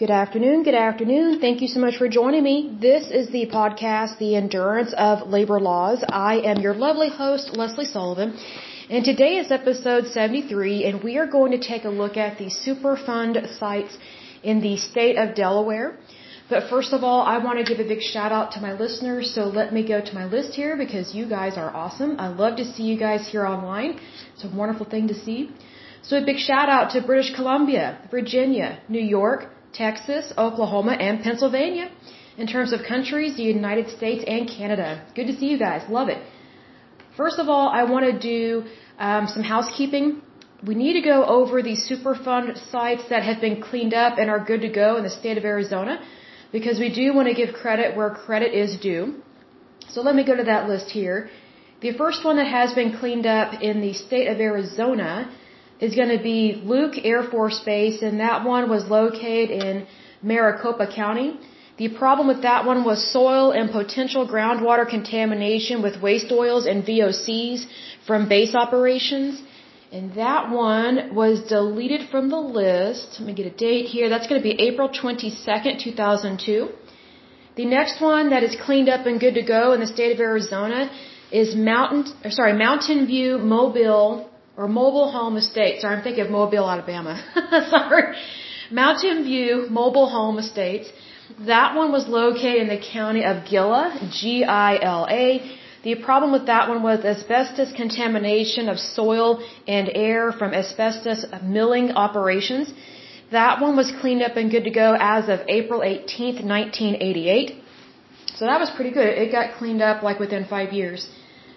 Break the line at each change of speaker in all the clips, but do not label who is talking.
Good afternoon. Good afternoon. Thank you so much for joining me. This is the podcast, The Endurance of Labor Laws. I am your lovely host, Leslie Sullivan. And today is episode 73, and we are going to take a look at the Superfund sites in the state of Delaware. But first of all, I want to give a big shout out to my listeners. So let me go to my list here because you guys are awesome. I love to see you guys here online. It's a wonderful thing to see. So a big shout out to British Columbia, Virginia, New York, Texas, Oklahoma, and Pennsylvania. In terms of countries, the United States and Canada. Good to see you guys. Love it. First of all, I want to do um, some housekeeping. We need to go over the Superfund sites that have been cleaned up and are good to go in the state of Arizona because we do want to give credit where credit is due. So let me go to that list here. The first one that has been cleaned up in the state of Arizona is going to be Luke Air Force Base, and that one was located in Maricopa County. The problem with that one was soil and potential groundwater contamination with waste oils and VOCs from base operations. And that one was deleted from the list. Let me get a date here. That's going to be April 22nd, 2002. The next one that is cleaned up and good to go in the state of Arizona is Mountain, sorry, Mountain View Mobile or Mobile Home Estates. Sorry, I'm thinking of Mobile, Alabama. Sorry. Mountain View Mobile Home Estates. That one was located in the county of Gila, G-I-L-A. The problem with that one was asbestos contamination of soil and air from asbestos milling operations. That one was cleaned up and good to go as of April 18th, 1988. So that was pretty good. It got cleaned up like within five years.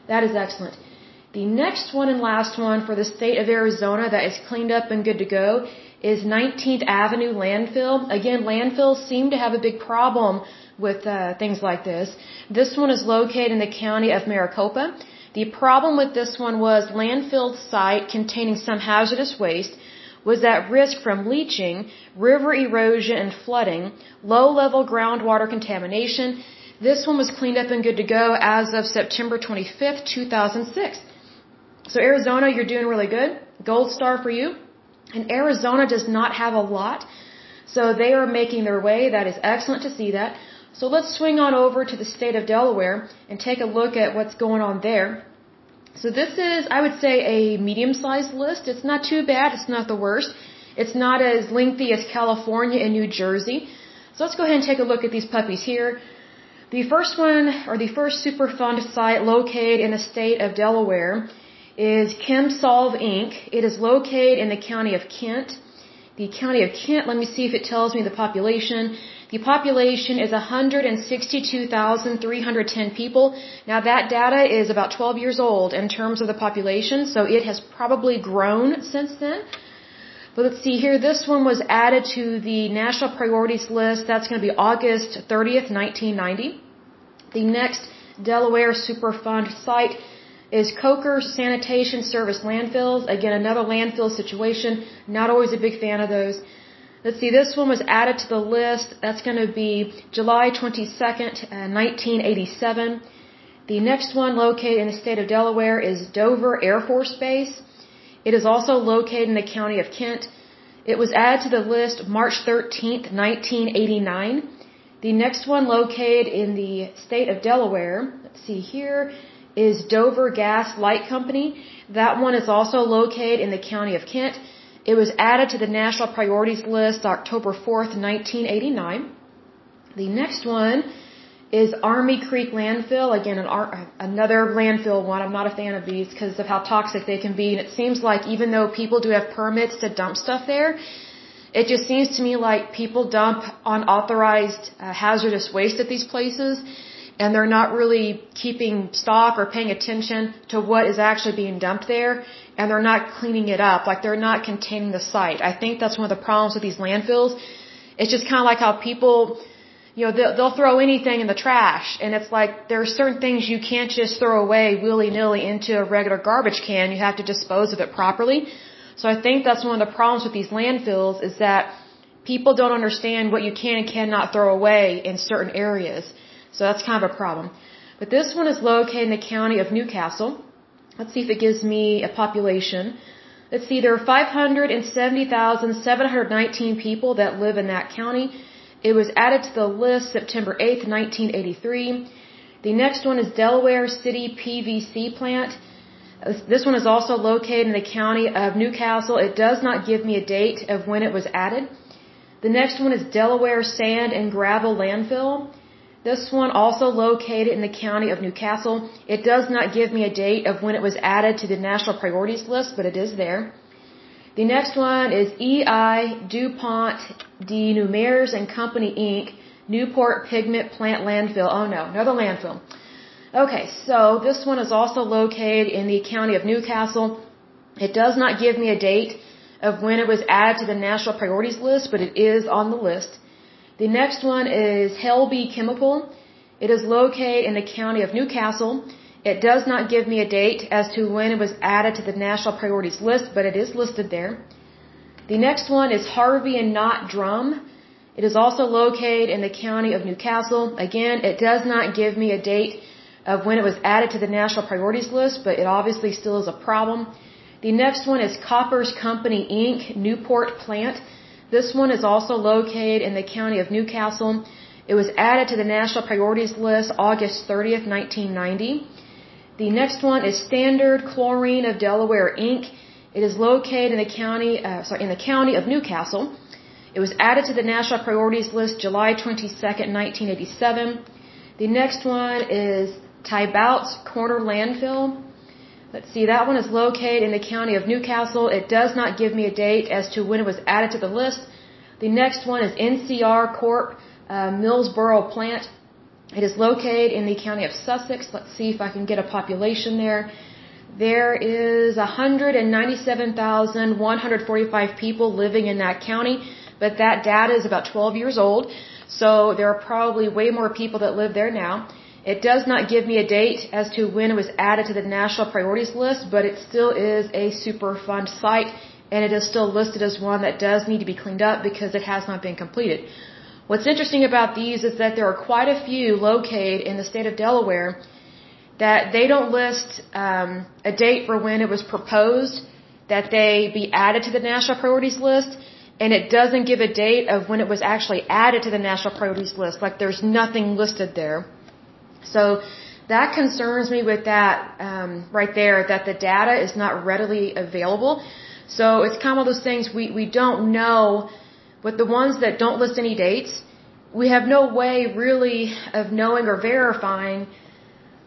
That is excellent. The next one and last one for the state of Arizona that is cleaned up and good to go is 19th Avenue landfill. Again, landfills seem to have a big problem with uh, things like this. This one is located in the county of Maricopa. The problem with this one was landfill site containing some hazardous waste was at risk from leaching, river erosion and flooding, low-level groundwater contamination. This one was cleaned up and good to go as of September 25th, 2006. So Arizona, you're doing really good. Gold star for you. And Arizona does not have a lot. So they are making their way. That is excellent to see that. So let's swing on over to the state of Delaware and take a look at what's going on there. So this is, I would say, a medium-sized list. It's not too bad. It's not the worst. It's not as lengthy as California and New Jersey. So let's go ahead and take a look at these puppies here. The first one, or the first Superfund site located in the state of Delaware is Chem-Solv Inc. It is located in the county of Kent. The county of Kent, let me see if it tells me the population. The population is 162,310 people. Now that data is about 12 years old in terms of the population, so it has probably grown since then. But let's see here, this one was added to the national priorities list. That's going to be August 30th, 1990. The next Delaware Superfund site is Coker Sanitation Service landfills. Again, another landfill situation. Not always a big fan of those. Let's see, this one was added to the list. That's going to be July 22nd, uh, 1987. The next one located in the state of Delaware is Dover Air Force Base. It is also located in the county of Kent. It was added to the list March 13th, 1989. The next one located in the state of Delaware, let's see here, is Dover Gas Light Company. That one is also located in the county of Kent. It was added to the national priorities list October 4th, 1989. The next one is Army Creek Landfill. Again, an, another landfill one. I'm not a fan of these because of how toxic they can be. And it seems like even though people do have permits to dump stuff there, it just seems to me like people dump unauthorized uh, hazardous waste at these places and they're not really keeping stock or paying attention to what is actually being dumped there and they're not cleaning it up. Like they're not containing the site. I think that's one of the problems with these landfills. It's just kind of like how people you know they'll, they'll throw anything in the trash and it's like there are certain things you can't just throw away willy-nilly into a regular garbage can. You have to dispose of it properly. So i think that's one of the problems with these landfills is that people don't understand what you can and cannot throw away in certain areas so that's kind of a problem. But this one is located in the county of Newcastle. Let's see if it gives me a population. Let's see, there are 570,719 people that live in that county. It was added to the list September 8th, 1983. The next one is Delaware City PVC plant. This one is also located in the county of Newcastle. It does not give me a date of when it was added. The next one is Delaware Sand and Gravel Landfill. This one also located in the county of Newcastle. It does not give me a date of when it was added to the national priorities list, but it is there. The next one is EI DuPont de Nemours and Company Inc. Newport Pigment Plant Landfill. Oh no, another landfill. Okay, so this one is also located in the county of Newcastle. It does not give me a date of when it was added to the national priorities list, but it is on the list. The next one is Halby Chemical. It is located in the county of Newcastle. It does not give me a date as to when it was added to the national priorities list, but it is listed there. The next one is Harvey and Knott Drum. It is also located in the county of Newcastle. Again, it does not give me a date of when it was added to the national priorities list, but it obviously still is a problem. The next one is Koppers Company Inc. Newport Plant. This one is also located in the county of Newcastle. It was added to the national priorities list August 30th, 1990. The next one is Standard Chlorine of Delaware Inc. It is located in the county, uh, sorry, in the county of Newcastle. It was added to the national priorities list July 22nd, 1987. The next one is Tybout's Corner Landfill. Let's see, that one is located in the county of Newcastle. It does not give me a date as to when it was added to the list. The next one is NCR Corp. Uh, Millsboro plant. It is located in the county of Sussex. Let's see if I can get a population there. There is 197,145 people living in that county, but that data is about 12 years old. So there are probably way more people that live there now. It does not give me a date as to when it was added to the national priorities list, but it still is a Superfund site and it is still listed as one that does need to be cleaned up because it has not been completed. What's interesting about these is that there are quite a few located in the state of Delaware that they don't list um, a date for when it was proposed that they be added to the national priorities list, and it doesn't give a date of when it was actually added to the national priorities list. Like there's nothing listed there. So that concerns me with that um, right there, that the data is not readily available. So it's kind of those things we, we don't know. With the ones that don't list any dates, we have no way really of knowing or verifying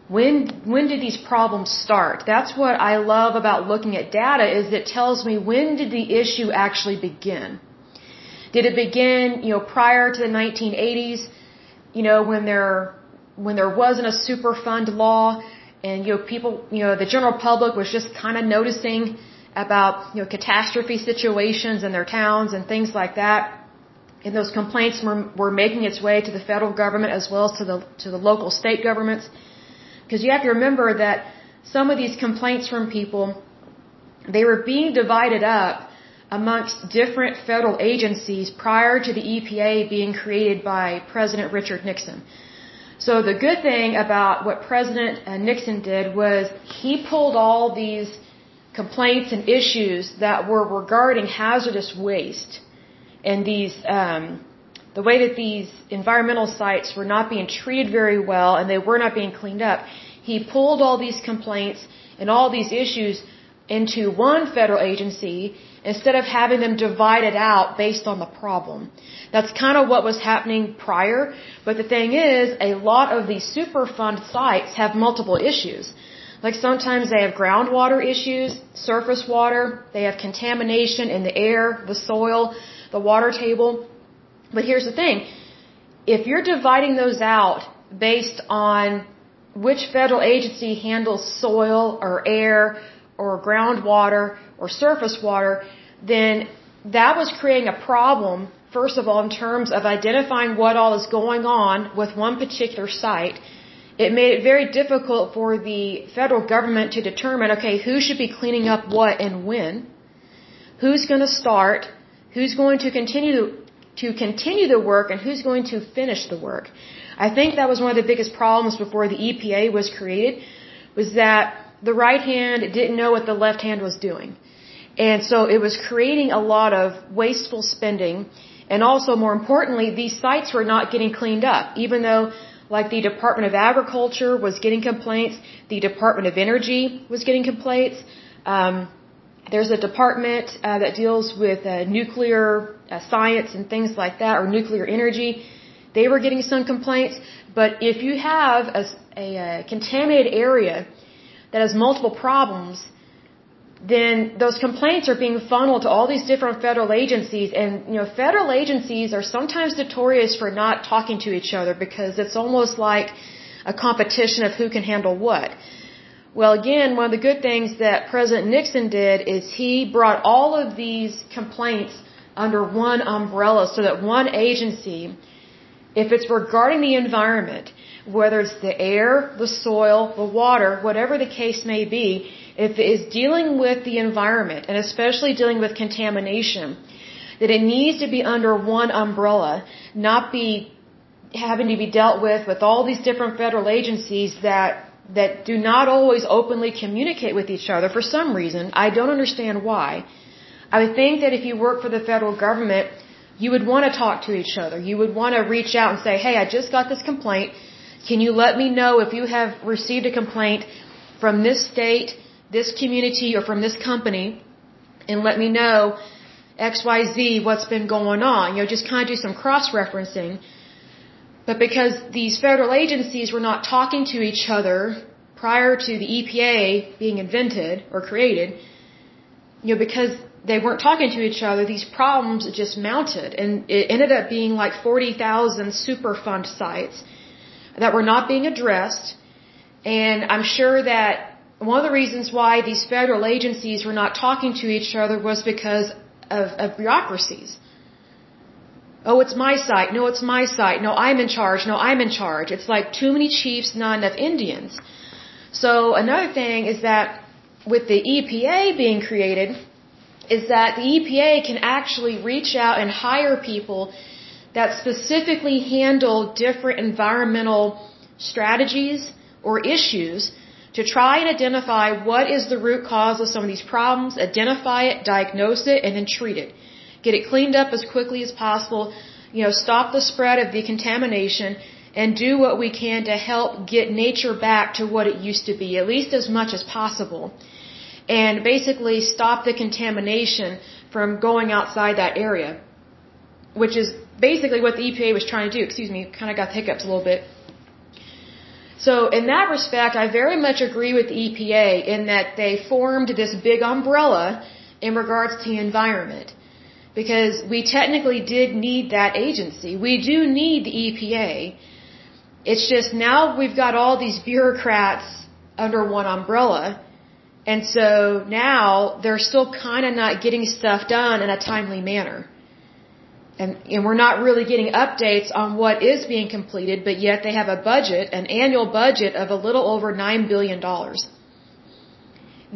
when when did these problems start. That's what I love about looking at data is it tells me when did the issue actually begin. Did it begin, you know, prior to the 1980s, you know, when there when there wasn't a Superfund law and you know people you know the general public was just kind of noticing about you know catastrophe situations in their towns and things like that and those complaints were, were making its way to the federal government as well as to the to the local state governments because you have to remember that some of these complaints from people they were being divided up amongst different federal agencies prior to the EPA being created by President Richard Nixon. So the good thing about what President uh, Nixon did was he pulled all these complaints and issues that were regarding hazardous waste and these um, the way that these environmental sites were not being treated very well and they were not being cleaned up. He pulled all these complaints and all these issues into one federal agency instead of having them divided out based on the problem. That's kind of what was happening prior. But the thing is, a lot of these Superfund sites have multiple issues. Like sometimes they have groundwater issues, surface water, they have contamination in the air, the soil, the water table. But here's the thing. If you're dividing those out based on which federal agency handles soil or air or groundwater or surface water, then that was creating a problem first of all, in terms of identifying what all is going on with one particular site, it made it very difficult for the federal government to determine, okay, who should be cleaning up what and when, who's going to start, who's going to continue to continue the work, and who's going to finish the work. I think that was one of the biggest problems before the EPA was created, was that the right hand didn't know what the left hand was doing. And so it was creating a lot of wasteful spending. And also, more importantly, these sites were not getting cleaned up. Even though, like, the Department of Agriculture was getting complaints, the Department of Energy was getting complaints. Um, there's a department uh, that deals with uh, nuclear uh, science and things like that, or nuclear energy. They were getting some complaints. But if you have a, a, a contaminated area that has multiple problems, then those complaints are being funneled to all these different federal agencies. And you know federal agencies are sometimes notorious for not talking to each other because it's almost like a competition of who can handle what. Well again one of the good things that president nixon did is he brought all of these complaints under one umbrella so that one agency if it's regarding the environment whether it's the air the soil the water whatever the case may be if it is dealing with the environment and especially dealing with contamination, that it needs to be under one umbrella, not be having to be dealt with with all these different federal agencies that that do not always openly communicate with each other for some reason. I don't understand why. I would think that if you work for the federal government, you would want to talk to each other. You would want to reach out and say, "Hey, I just got this complaint. Can you let me know if you have received a complaint from this state this community or from this company and let me know XYZ, what's been going on. You know, just kind of do some cross referencing. But because these federal agencies were not talking to each other prior to the EPA being invented or created, you know, because they weren't talking to each other, these problems just mounted. And it ended up being like 40,000 Superfund sites that were not being addressed. And I'm sure that one of the reasons why these federal agencies were not talking to each other was because of, of bureaucracies. Oh, it's my site. No, it's my site. No, I'm in charge. No, I'm in charge. It's like too many chiefs, not enough Indians. So another thing is that with the EPA being created, is that the EPA can actually reach out and hire people that specifically handle different environmental strategies or issues to try and identify what is the root cause of some of these problems, identify it, diagnose it, and then treat it. Get it cleaned up as quickly as possible, you know, stop the spread of the contamination, and do what we can to help get nature back to what it used to be, at least as much as possible. And basically stop the contamination from going outside that area. Which is basically what the EPA was trying to do. Excuse me, kind of got the hiccups a little bit. So in that respect, I very much agree with the EPA in that they formed this big umbrella in regards to the environment. Because we technically did need that agency. We do need the EPA. It's just now we've got all these bureaucrats under one umbrella. And so now they're still kind of not getting stuff done in a timely manner. And, and we're not really getting updates on what is being completed, but yet they have a budget, an annual budget of a little over $9 billion.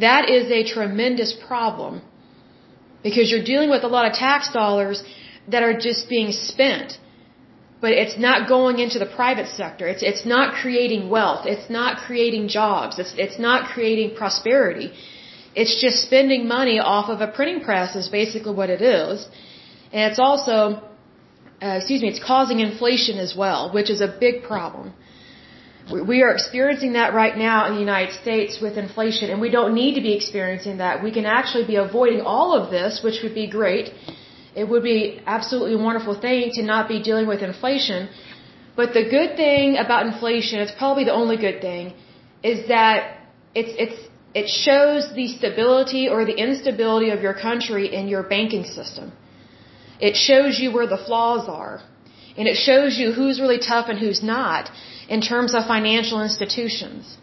That is a tremendous problem because you're dealing with a lot of tax dollars that are just being spent. But it's not going into the private sector. It's, it's not creating wealth. It's not creating jobs. It's, it's not creating prosperity. It's just spending money off of a printing press is basically what it is. And it's also, uh, excuse me, it's causing inflation as well, which is a big problem. We are experiencing that right now in the United States with inflation, and we don't need to be experiencing that. We can actually be avoiding all of this, which would be great. It would be absolutely a wonderful thing to not be dealing with inflation. But the good thing about inflation, it's probably the only good thing, is that it's, it's, it shows the stability or the instability of your country in your banking system. It shows you where the flaws are. And it shows you who's really tough and who's not in terms of financial institutions.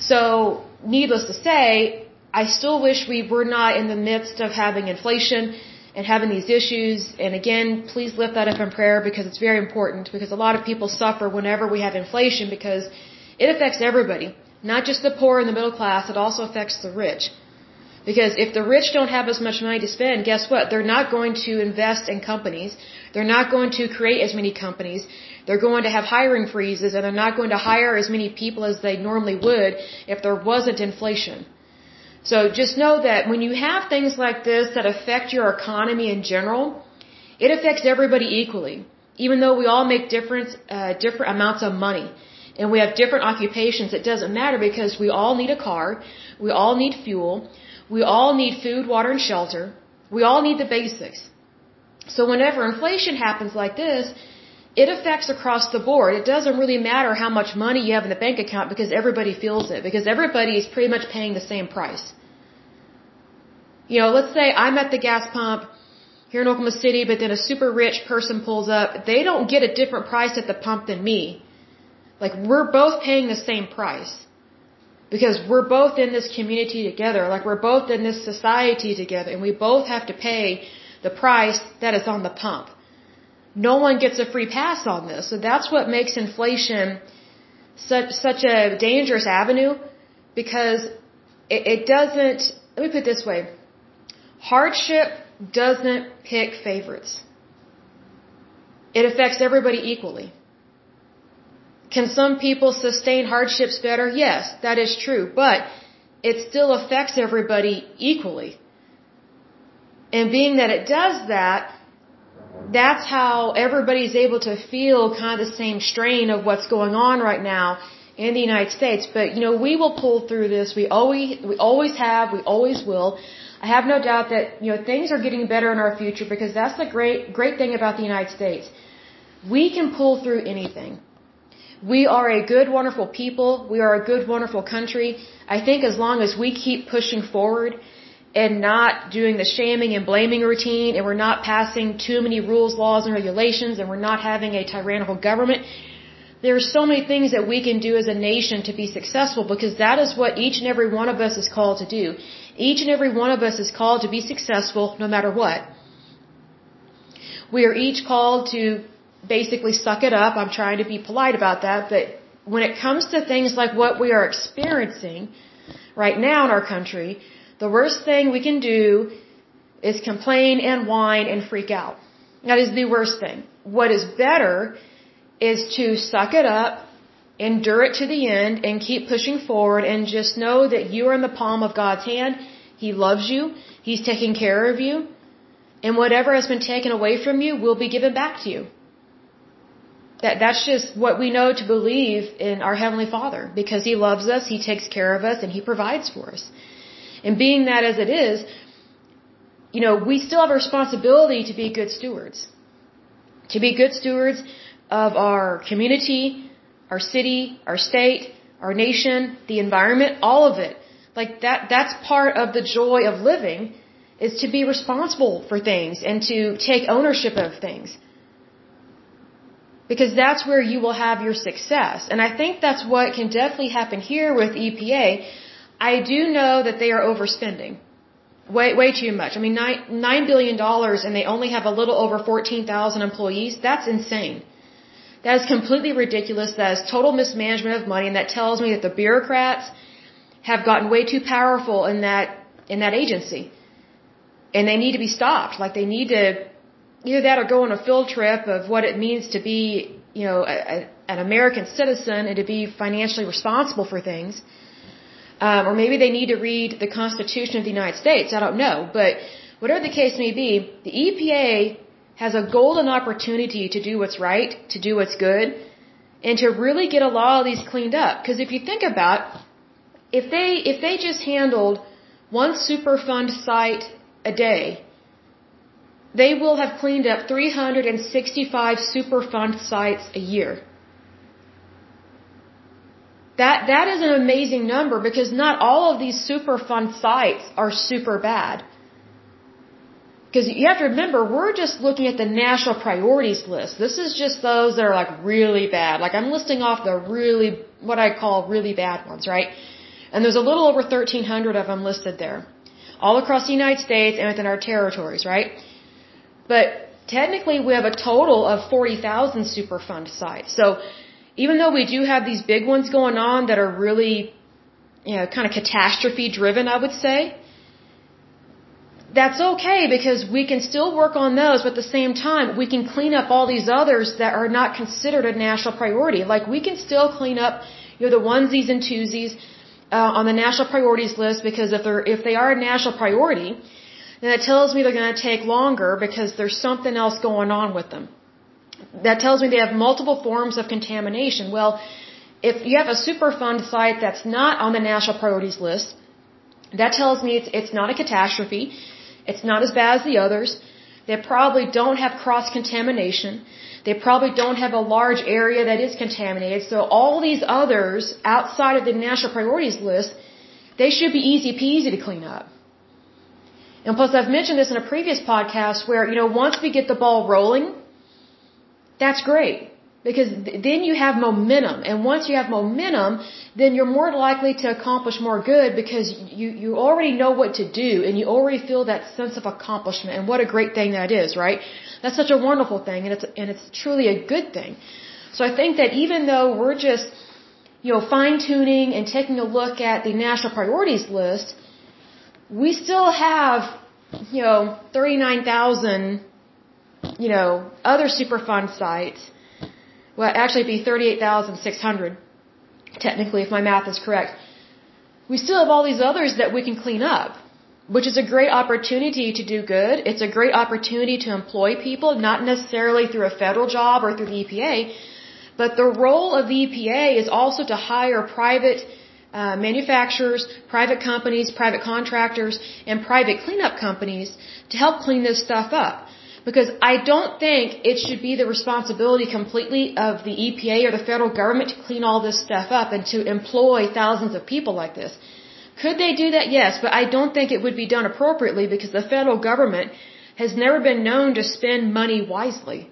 So, needless to say, I still wish we were not in the midst of having inflation and having these issues. And again, please lift that up in prayer because it's very important because a lot of people suffer whenever we have inflation because it affects everybody, not just the poor and the middle class, it also affects the rich. Because if the rich don't have as much money to spend, guess what? They're not going to invest in companies. They're not going to create as many companies. They're going to have hiring freezes and they're not going to hire as many people as they normally would if there wasn't inflation. So just know that when you have things like this that affect your economy in general, it affects everybody equally. Even though we all make different, uh, different amounts of money and we have different occupations, it doesn't matter because we all need a car, we all need fuel, we all need food, water, and shelter. We all need the basics. So whenever inflation happens like this, it affects across the board. It doesn't really matter how much money you have in the bank account because everybody feels it, because everybody is pretty much paying the same price. You know, let's say I'm at the gas pump here in Oklahoma City, but then a super rich person pulls up. They don't get a different price at the pump than me. Like, we're both paying the same price. Because we're both in this community together. Like, we're both in this society together, and we both have to pay the price that is on the pump no one gets a free pass on this. So that's what makes inflation such such a dangerous avenue because it, it doesn't let me put it this way. Hardship doesn't pick favorites. It affects everybody equally. Can some people sustain hardships better? Yes, that is true, but it still affects everybody equally. And being that it does that, that's how everybody's able to feel kind of the same strain of what's going on right now in the United States. But you know, we will pull through this. We always we always have, we always will. I have no doubt that you know things are getting better in our future because that's the great great thing about the United States. We can pull through anything. We are a good, wonderful people. We are a good, wonderful country. I think as long as we keep pushing forward and not doing the shaming and blaming routine and we're not passing too many rules, laws, and regulations and we're not having a tyrannical government. There are so many things that we can do as a nation to be successful because that is what each and every one of us is called to do. Each and every one of us is called to be successful no matter what. We are each called to basically suck it up. I'm trying to be polite about that, but when it comes to things like what we are experiencing right now in our country, the worst thing we can do is complain and whine and freak out. That is the worst thing. What is better is to suck it up, endure it to the end, and keep pushing forward and just know that you are in the palm of God's hand. He loves you. He's taking care of you. And whatever has been taken away from you will be given back to you. That, that's just what we know to believe in our Heavenly Father. Because He loves us, He takes care of us, and He provides for us. And being that as it is, you know, we still have a responsibility to be good stewards. To be good stewards of our community, our city, our state, our nation, the environment, all of it. Like that, that's part of the joy of living is to be responsible for things and to take ownership of things. Because that's where you will have your success. And I think that's what can definitely happen here with EPA I do know that they are overspending. Way, way too much. I mean, nine, $9 billion and they only have a little over 14,000 employees. That's insane. That is completely ridiculous. That is total mismanagement of money and that tells me that the bureaucrats have gotten way too powerful in that, in that agency. And they need to be stopped. Like they need to, either that or go on a field trip of what it means to be, you know, a, a, an American citizen and to be financially responsible for things um, or maybe they need to read the Constitution of the United States. I don't know. But whatever the case may be, the EPA has a golden opportunity to do what's right, to do what's good, and to really get a lot of these cleaned up. Because if you think about, if they if they just handled one Superfund site a day, they will have cleaned up 365 Superfund sites a year. That, that is an amazing number because not all of these Superfund sites are super bad. Because you have to remember, we're just looking at the national priorities list. This is just those that are like really bad. Like I'm listing off the really, what I call really bad ones, right? And there's a little over 1,300 of them listed there. All across the United States and within our territories, right? But technically we have a total of 40,000 Superfund sites. So even though we do have these big ones going on that are really, you know, kind of catastrophe driven, I would say, that's okay because we can still work on those, but at the same time, we can clean up all these others that are not considered a national priority. Like we can still clean up, you know, the onesies and twosies uh, on the national priorities list because if they're if they are a national priority, then that tells me they're going to take longer because there's something else going on with them. That tells me they have multiple forms of contamination. Well, if you have a Superfund site that's not on the national priorities list, that tells me it's, it's not a catastrophe. It's not as bad as the others. They probably don't have cross contamination. They probably don't have a large area that is contaminated. So all these others outside of the national priorities list, they should be easy peasy to clean up. And plus I've mentioned this in a previous podcast where, you know, once we get the ball rolling, that's great. Because then you have momentum. And once you have momentum then you're more likely to accomplish more good because you you already know what to do and you already feel that sense of accomplishment. And what a great thing that is right? That's such a wonderful thing and it's and it's truly a good thing. So i think that even though we're just you know fine tuning and taking a look at the national priorities list we still have you know 39,000 you know other superfund sites well, actually be 38,600, technically, if my math is correct. We still have all these others that we can clean up, which is a great opportunity to do good. It's a great opportunity to employ people, not necessarily through a federal job or through the EPA, but the role of the EPA is also to hire private uh, manufacturers, private companies, private contractors, and private cleanup companies to help clean this stuff up. Because I don't think it should be the responsibility completely of the EPA or the federal government to clean all this stuff up and to employ thousands of people like this. Could they do that? Yes, but I don't think it would be done appropriately because the federal government has never been known to spend money wisely.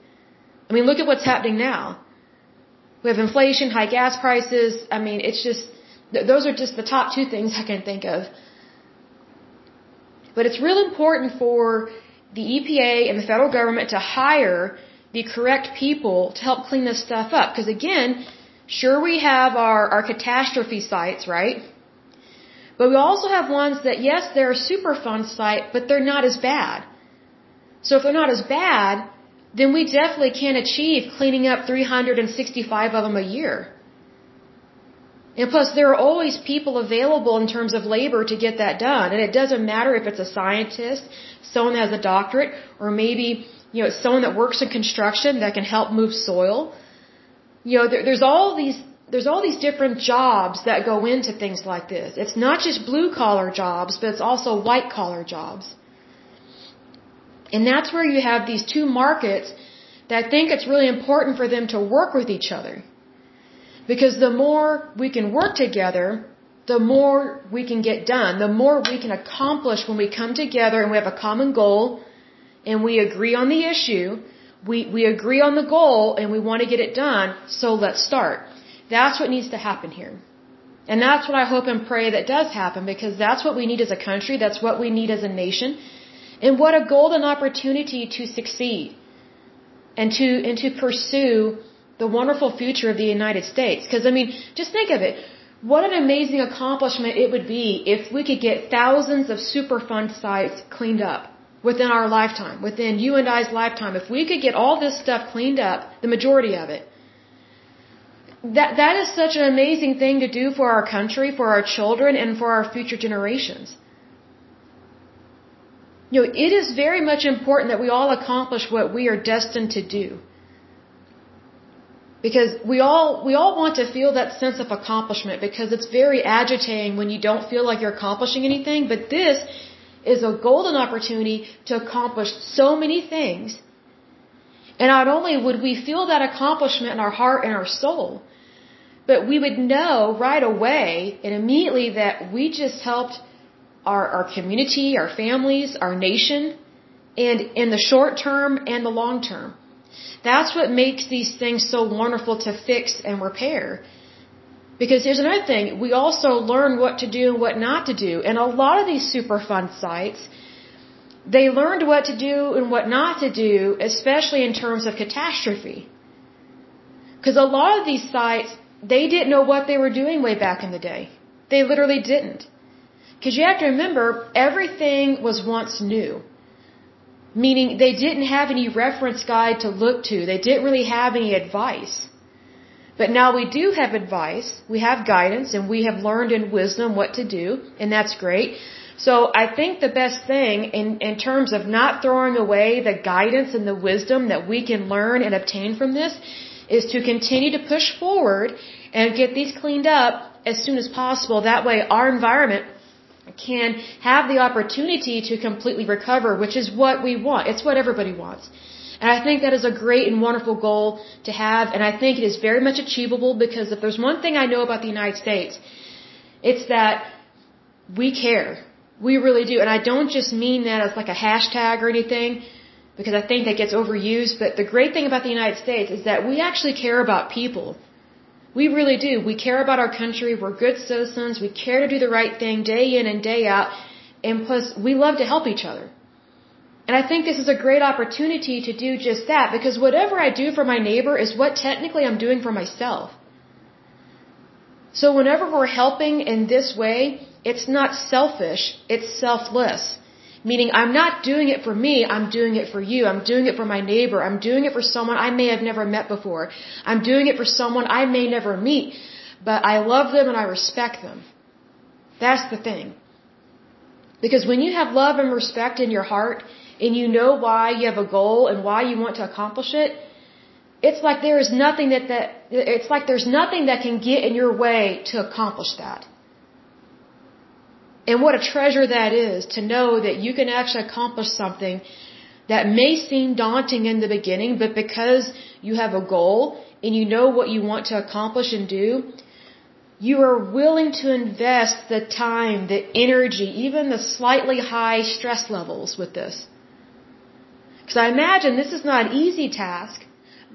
I mean, look at what's happening now. We have inflation, high gas prices. I mean, it's just, those are just the top two things I can think of. But it's real important for the EPA and the federal government to hire the correct people to help clean this stuff up. Because again, sure we have our, our catastrophe sites, right? But we also have ones that, yes, they're a Superfund site, but they're not as bad. So if they're not as bad, then we definitely can't achieve cleaning up 365 of them a year. And plus, there are always people available in terms of labor to get that done. And it doesn't matter if it's a scientist, someone that has a doctorate, or maybe, you know, someone that works in construction that can help move soil. You know, there, there's all these, there's all these different jobs that go into things like this. It's not just blue collar jobs, but it's also white collar jobs. And that's where you have these two markets that think it's really important for them to work with each other. Because the more we can work together, the more we can get done, the more we can accomplish when we come together and we have a common goal and we agree on the issue, we, we agree on the goal and we want to get it done, so let's start. That's what needs to happen here. And that's what I hope and pray that does happen because that's what we need as a country, that's what we need as a nation. And what a golden opportunity to succeed and to and to pursue the wonderful future of the United States. Because, I mean, just think of it. What an amazing accomplishment it would be if we could get thousands of Superfund sites cleaned up within our lifetime, within you and I's lifetime. If we could get all this stuff cleaned up, the majority of it, that, that is such an amazing thing to do for our country, for our children, and for our future generations. You know, it is very much important that we all accomplish what we are destined to do. Because we all, we all want to feel that sense of accomplishment because it's very agitating when you don't feel like you're accomplishing anything. But this is a golden opportunity to accomplish so many things. And not only would we feel that accomplishment in our heart and our soul, but we would know right away and immediately that we just helped our, our community, our families, our nation, and in the short term and the long term. That's what makes these things so wonderful to fix and repair. Because here's another thing, we also learn what to do and what not to do. And a lot of these Superfund sites, they learned what to do and what not to do, especially in terms of catastrophe. Because a lot of these sites, they didn't know what they were doing way back in the day. They literally didn't. Because you have to remember, everything was once new. Meaning they didn't have any reference guide to look to. They didn't really have any advice. But now we do have advice, we have guidance, and we have learned in wisdom what to do, and that's great. So I think the best thing in, in terms of not throwing away the guidance and the wisdom that we can learn and obtain from this is to continue to push forward and get these cleaned up as soon as possible. That way our environment can have the opportunity to completely recover, which is what we want. It's what everybody wants. And I think that is a great and wonderful goal to have, and I think it is very much achievable because if there's one thing I know about the United States, it's that we care. We really do. And I don't just mean that as like a hashtag or anything, because I think that gets overused, but the great thing about the United States is that we actually care about people. We really do. We care about our country. We're good citizens. We care to do the right thing day in and day out. And plus, we love to help each other. And I think this is a great opportunity to do just that because whatever I do for my neighbor is what technically I'm doing for myself. So whenever we're helping in this way, it's not selfish, it's selfless. Meaning, I'm not doing it for me, I'm doing it for you. I'm doing it for my neighbor. I'm doing it for someone I may have never met before. I'm doing it for someone I may never meet, but I love them and I respect them. That's the thing. Because when you have love and respect in your heart, and you know why you have a goal and why you want to accomplish it, it's like there is nothing that, that it's like there's nothing that can get in your way to accomplish that. And what a treasure that is to know that you can actually accomplish something that may seem daunting in the beginning, but because you have a goal and you know what you want to accomplish and do, you are willing to invest the time, the energy, even the slightly high stress levels with this. Because I imagine this is not an easy task,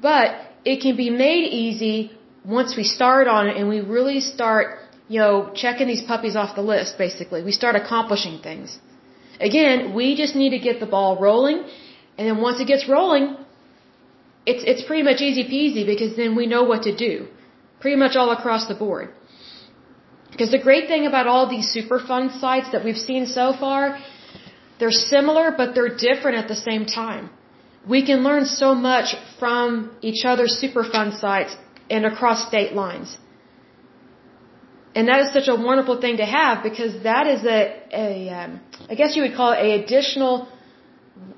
but it can be made easy once we start on it and we really start you know, checking these puppies off the list, basically. We start accomplishing things. Again, we just need to get the ball rolling, and then once it gets rolling, it's, it's pretty much easy peasy because then we know what to do. Pretty much all across the board. Because the great thing about all these Superfund sites that we've seen so far, they're similar, but they're different at the same time. We can learn so much from each other's Superfund sites and across state lines. And that is such a wonderful thing to have because that is a, a um, I guess you would call it a additional,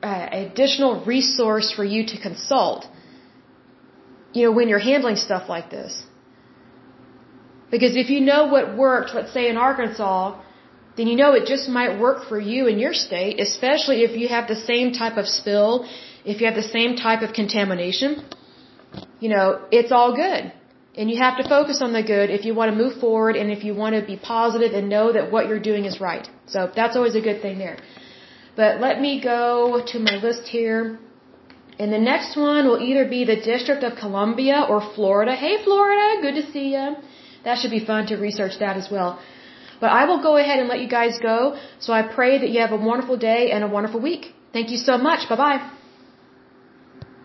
uh, additional resource for you to consult. You know, when you're handling stuff like this. Because if you know what worked, let's say in Arkansas, then you know it just might work for you in your state, especially if you have the same type of spill, if you have the same type of contamination. You know, it's all good. And you have to focus on the good if you want to move forward and if you want to be positive and know that what you're doing is right. So that's always a good thing there. But let me go to my list here. And the next one will either be the District of Columbia or Florida. Hey, Florida, good to see you. That should be fun to research that as well. But I will go ahead and let you guys go. So I pray that you have a wonderful day and a wonderful week. Thank you so much. Bye bye.